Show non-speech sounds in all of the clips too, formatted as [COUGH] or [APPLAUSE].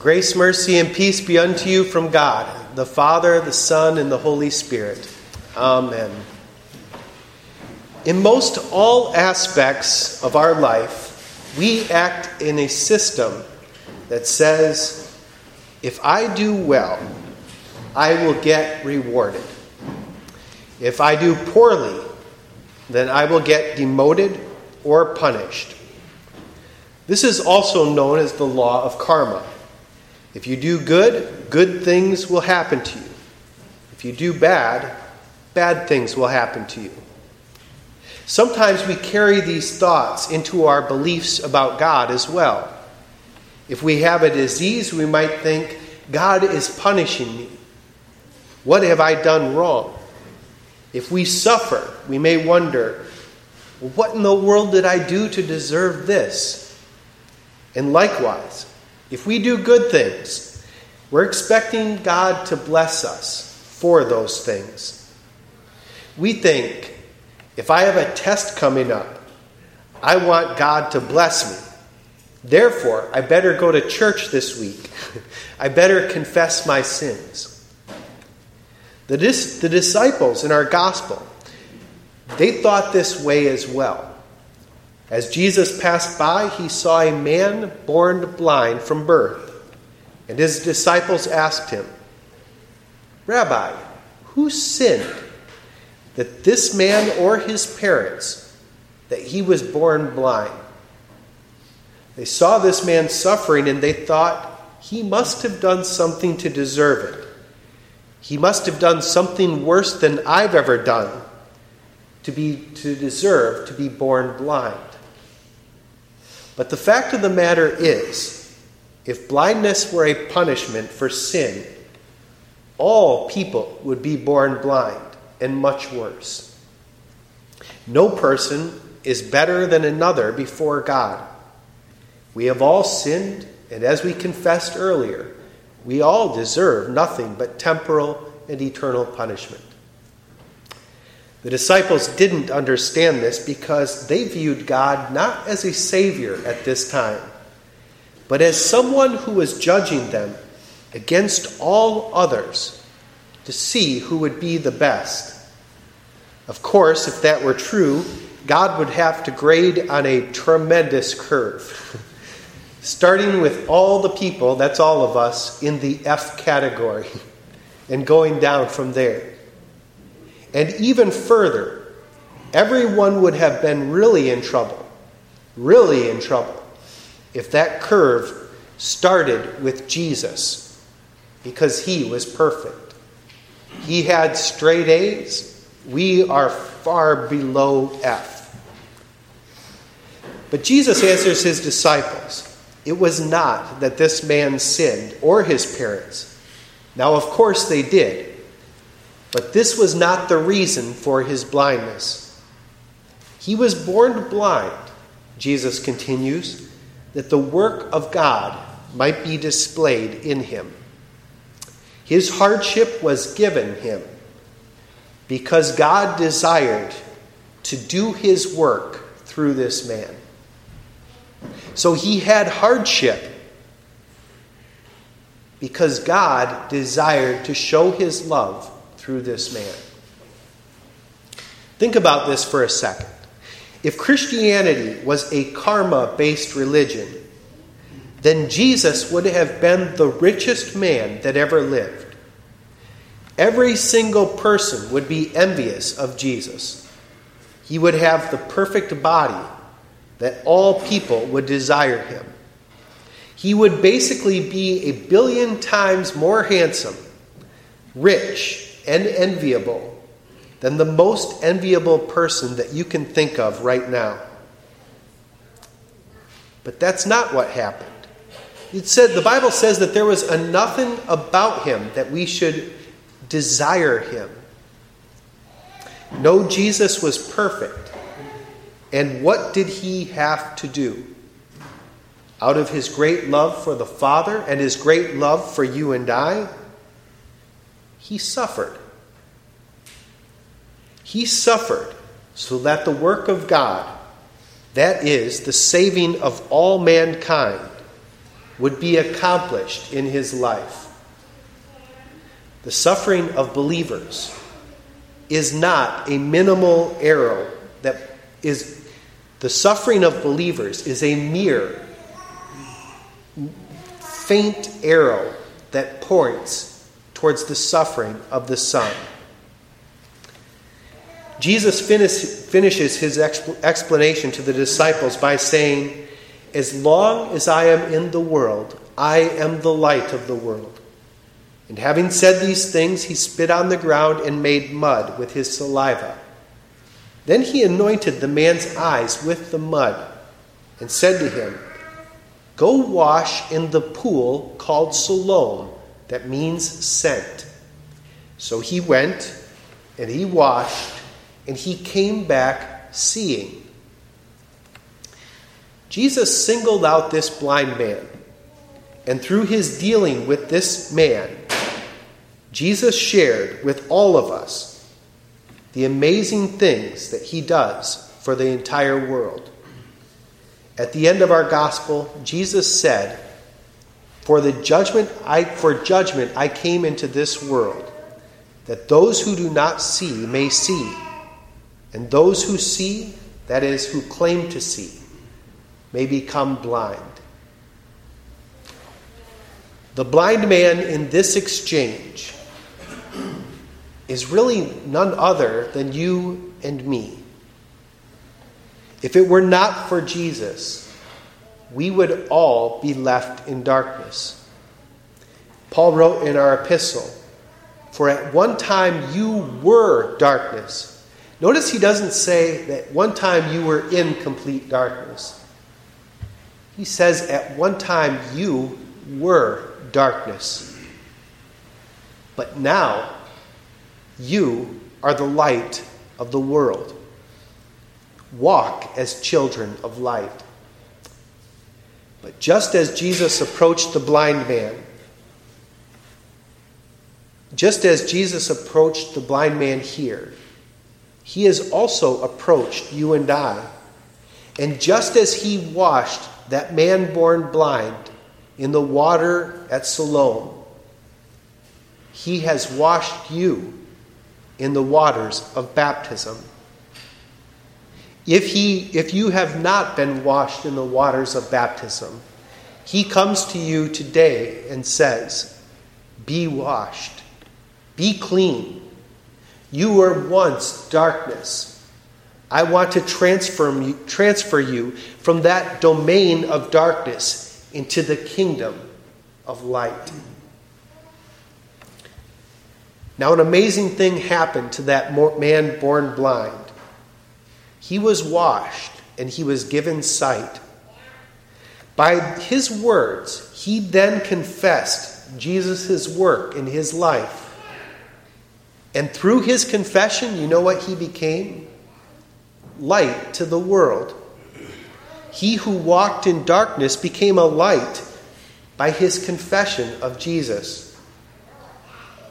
Grace, mercy, and peace be unto you from God, the Father, the Son, and the Holy Spirit. Amen. In most all aspects of our life, we act in a system that says, if I do well, I will get rewarded. If I do poorly, then I will get demoted or punished. This is also known as the law of karma. If you do good, good things will happen to you. If you do bad, bad things will happen to you. Sometimes we carry these thoughts into our beliefs about God as well. If we have a disease, we might think, God is punishing me. What have I done wrong? If we suffer, we may wonder, what in the world did I do to deserve this? And likewise, if we do good things, we're expecting God to bless us for those things. We think, if I have a test coming up, I want God to bless me. Therefore, I better go to church this week. [LAUGHS] I better confess my sins. The, dis- the disciples in our gospel, they thought this way as well. As Jesus passed by, he saw a man born blind from birth. And his disciples asked him, Rabbi, who sinned that this man or his parents that he was born blind? They saw this man suffering and they thought he must have done something to deserve it. He must have done something worse than I've ever done to be to deserve to be born blind. But the fact of the matter is, if blindness were a punishment for sin, all people would be born blind, and much worse. No person is better than another before God. We have all sinned, and as we confessed earlier, we all deserve nothing but temporal and eternal punishment. The disciples didn't understand this because they viewed God not as a Savior at this time, but as someone who was judging them against all others to see who would be the best. Of course, if that were true, God would have to grade on a tremendous curve. [LAUGHS] Starting with all the people, that's all of us, in the F category, [LAUGHS] and going down from there. And even further, everyone would have been really in trouble, really in trouble, if that curve started with Jesus, because he was perfect. He had straight A's. We are far below F. But Jesus answers his disciples it was not that this man sinned or his parents. Now, of course, they did. But this was not the reason for his blindness. He was born blind, Jesus continues, that the work of God might be displayed in him. His hardship was given him because God desired to do his work through this man. So he had hardship because God desired to show his love through this man. Think about this for a second. If Christianity was a karma based religion, then Jesus would have been the richest man that ever lived. Every single person would be envious of Jesus. He would have the perfect body that all people would desire him. He would basically be a billion times more handsome, rich, and enviable than the most enviable person that you can think of right now. But that's not what happened. It said the Bible says that there was a nothing about him that we should desire him. No, Jesus was perfect. And what did he have to do? Out of his great love for the Father and his great love for you and I, he suffered. He suffered so that the work of God, that is, the saving of all mankind, would be accomplished in his life. The suffering of believers is not a minimal arrow that is the suffering of believers is a mere faint arrow that points towards the suffering of the Son. Jesus finish, finishes his explanation to the disciples by saying, As long as I am in the world, I am the light of the world. And having said these things, he spit on the ground and made mud with his saliva. Then he anointed the man's eyes with the mud and said to him, Go wash in the pool called Siloam, that means sent. So he went and he washed and he came back seeing. Jesus singled out this blind man, and through his dealing with this man, Jesus shared with all of us the amazing things that he does for the entire world. At the end of our gospel, Jesus said, "For the judgment I for judgment I came into this world, that those who do not see may see." And those who see, that is, who claim to see, may become blind. The blind man in this exchange is really none other than you and me. If it were not for Jesus, we would all be left in darkness. Paul wrote in our epistle, For at one time you were darkness Notice he doesn't say that one time you were in complete darkness. He says at one time you were darkness. But now you are the light of the world. Walk as children of light. But just as Jesus approached the blind man, just as Jesus approached the blind man here, he has also approached you and I. And just as he washed that man born blind in the water at Siloam, he has washed you in the waters of baptism. If, he, if you have not been washed in the waters of baptism, he comes to you today and says, Be washed, be clean. You were once darkness. I want to transfer you, transfer you from that domain of darkness into the kingdom of light. Now, an amazing thing happened to that man born blind. He was washed and he was given sight. By his words, he then confessed Jesus' work in his life and through his confession, you know what he became? Light to the world. He who walked in darkness became a light by his confession of Jesus.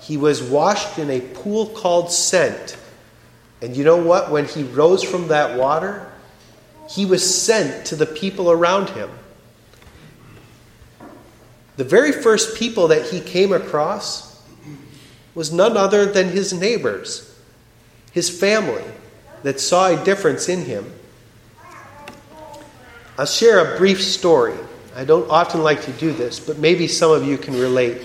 He was washed in a pool called Sent. And you know what? When he rose from that water, he was sent to the people around him. The very first people that he came across was none other than his neighbors, his family, that saw a difference in him. I'll share a brief story. I don't often like to do this, but maybe some of you can relate.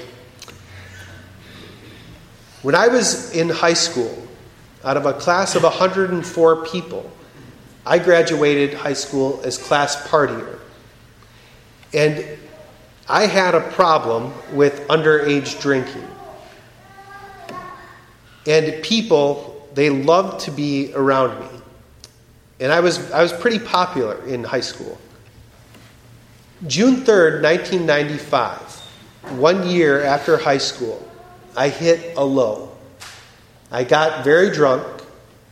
When I was in high school, out of a class of 104 people, I graduated high school as class partier. And I had a problem with underage drinking. And people, they loved to be around me. And I was, I was pretty popular in high school. June 3rd, 1995, one year after high school, I hit a low. I got very drunk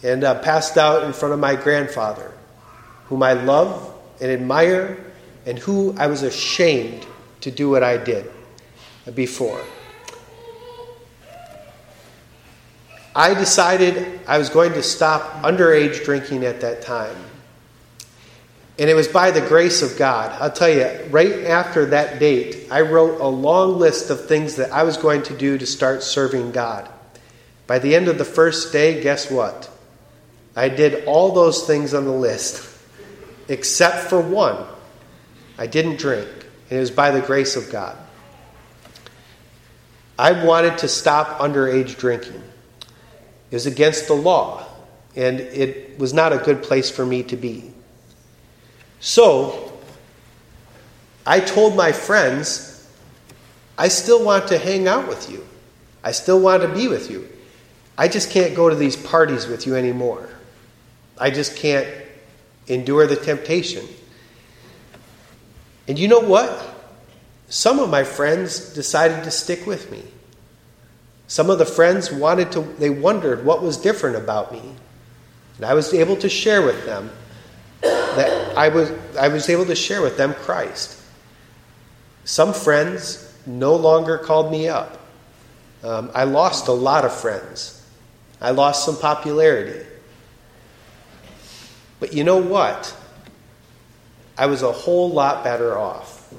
and uh, passed out in front of my grandfather, whom I love and admire, and who I was ashamed to do what I did before. I decided I was going to stop underage drinking at that time. And it was by the grace of God. I'll tell you, right after that date, I wrote a long list of things that I was going to do to start serving God. By the end of the first day, guess what? I did all those things on the list, except for one. I didn't drink, and it was by the grace of God. I wanted to stop underage drinking. It was against the law, and it was not a good place for me to be. So, I told my friends, I still want to hang out with you. I still want to be with you. I just can't go to these parties with you anymore. I just can't endure the temptation. And you know what? Some of my friends decided to stick with me. Some of the friends wanted to, they wondered what was different about me. And I was able to share with them that I was, I was able to share with them Christ. Some friends no longer called me up. Um, I lost a lot of friends. I lost some popularity. But you know what? I was a whole lot better off.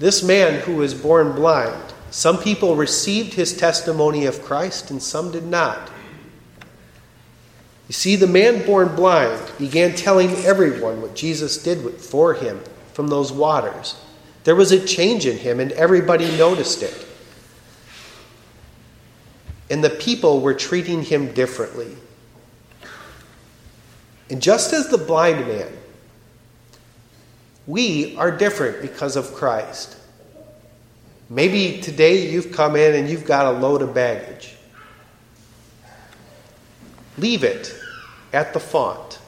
This man who was born blind, some people received his testimony of Christ and some did not. You see, the man born blind began telling everyone what Jesus did for him from those waters. There was a change in him, and everybody noticed it. And the people were treating him differently. And just as the blind man, we are different because of Christ. Maybe today you've come in and you've got a load of baggage. Leave it at the font.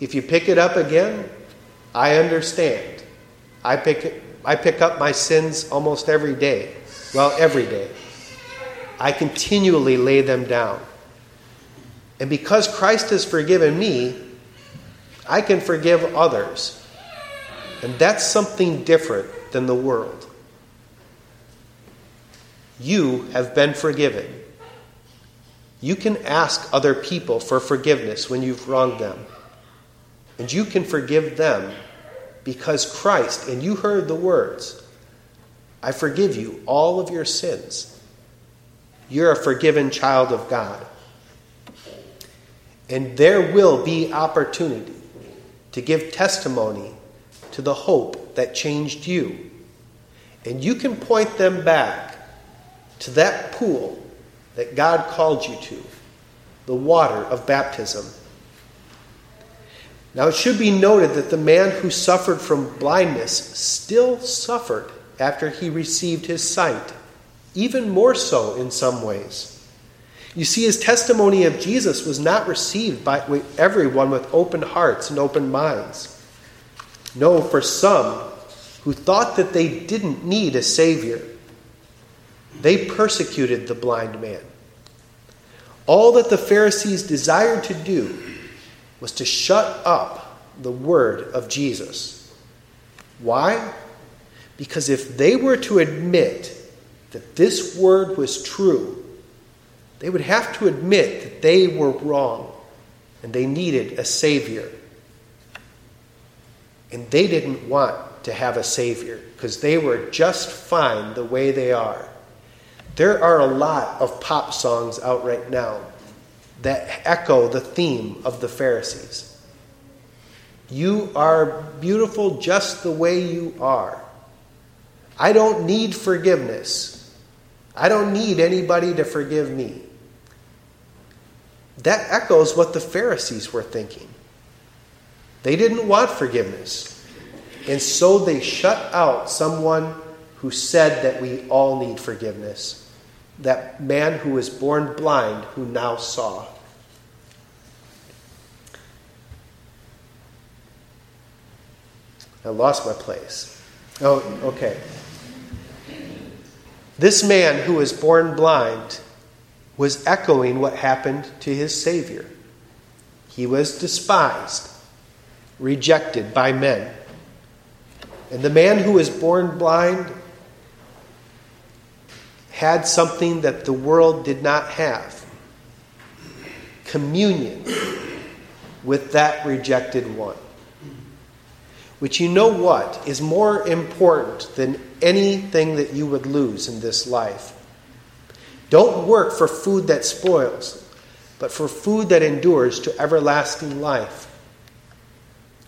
If you pick it up again, I understand. I pick, I pick up my sins almost every day. Well, every day. I continually lay them down. And because Christ has forgiven me, I can forgive others. And that's something different than the world. You have been forgiven. You can ask other people for forgiveness when you've wronged them. And you can forgive them because Christ, and you heard the words, I forgive you all of your sins. You're a forgiven child of God. And there will be opportunity to give testimony to the hope that changed you. And you can point them back to that pool that God called you to, the water of baptism. Now, it should be noted that the man who suffered from blindness still suffered after he received his sight, even more so in some ways. You see, his testimony of Jesus was not received by everyone with open hearts and open minds. No, for some who thought that they didn't need a Savior, they persecuted the blind man. All that the Pharisees desired to do was to shut up the word of Jesus. Why? Because if they were to admit that this word was true, they would have to admit that they were wrong and they needed a Savior. And they didn't want to have a Savior because they were just fine the way they are. There are a lot of pop songs out right now that echo the theme of the Pharisees. You are beautiful just the way you are. I don't need forgiveness. I don't need anybody to forgive me. That echoes what the Pharisees were thinking. They didn't want forgiveness. And so they shut out someone who said that we all need forgiveness. That man who was born blind who now saw. I lost my place. Oh, okay. This man who was born blind was echoing what happened to his Savior. He was despised, rejected by men. And the man who was born blind had something that the world did not have communion with that rejected one. Which you know what is more important than anything that you would lose in this life. Don't work for food that spoils, but for food that endures to everlasting life.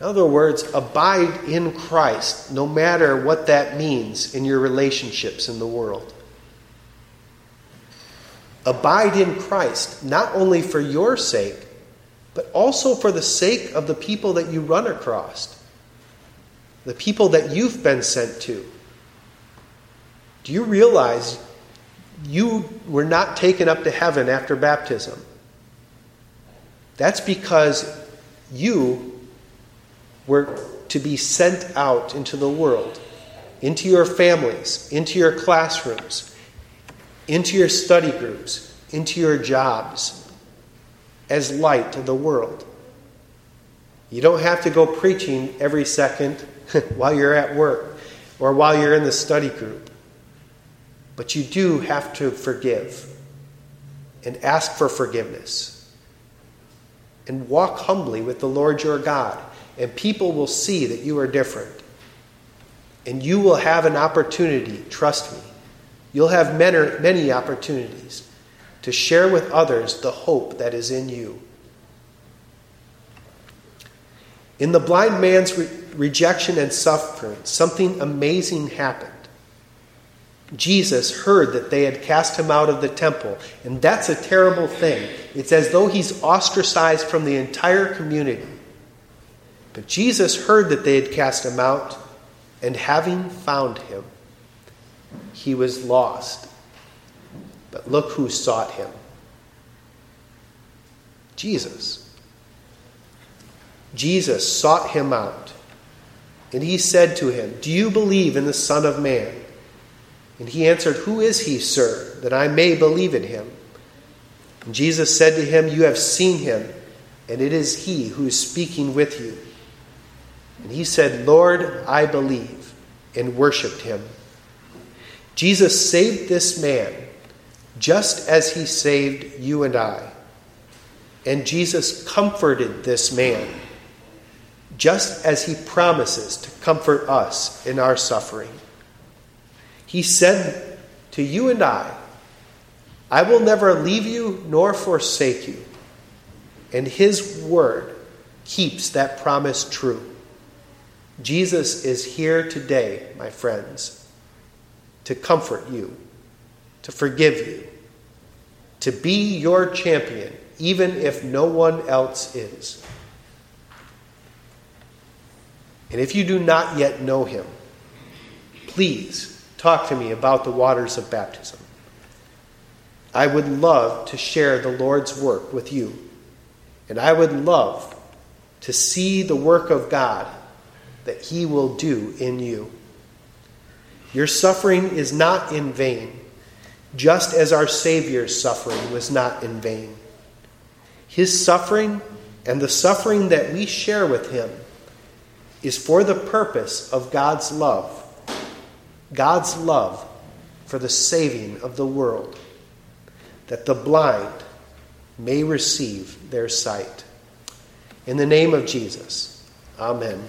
In other words, abide in Christ, no matter what that means in your relationships in the world. Abide in Christ, not only for your sake, but also for the sake of the people that you run across, the people that you've been sent to. Do you realize you were not taken up to heaven after baptism? That's because you were to be sent out into the world, into your families, into your classrooms into your study groups, into your jobs, as light to the world. You don't have to go preaching every second [LAUGHS] while you're at work or while you're in the study group. But you do have to forgive and ask for forgiveness and walk humbly with the Lord your God, and people will see that you are different. And you will have an opportunity, trust me, You'll have many, many opportunities to share with others the hope that is in you. In the blind man's re- rejection and suffering, something amazing happened. Jesus heard that they had cast him out of the temple, and that's a terrible thing. It's as though he's ostracized from the entire community. But Jesus heard that they had cast him out, and having found him, he was lost. But look who sought him Jesus. Jesus sought him out. And he said to him, Do you believe in the Son of Man? And he answered, Who is he, sir, that I may believe in him? And Jesus said to him, You have seen him, and it is he who is speaking with you. And he said, Lord, I believe, and worshipped him. Jesus saved this man just as he saved you and I. And Jesus comforted this man just as he promises to comfort us in our suffering. He said to you and I, I will never leave you nor forsake you. And his word keeps that promise true. Jesus is here today, my friends to comfort you, to forgive you, to be your champion, even if no one else is. And if you do not yet know him, please talk to me about the waters of baptism. I would love to share the Lord's work with you, and I would love to see the work of God that he will do in you. Your suffering is not in vain, just as our Savior's suffering was not in vain. His suffering and the suffering that we share with Him is for the purpose of God's love. God's love for the saving of the world, that the blind may receive their sight. In the name of Jesus, Amen.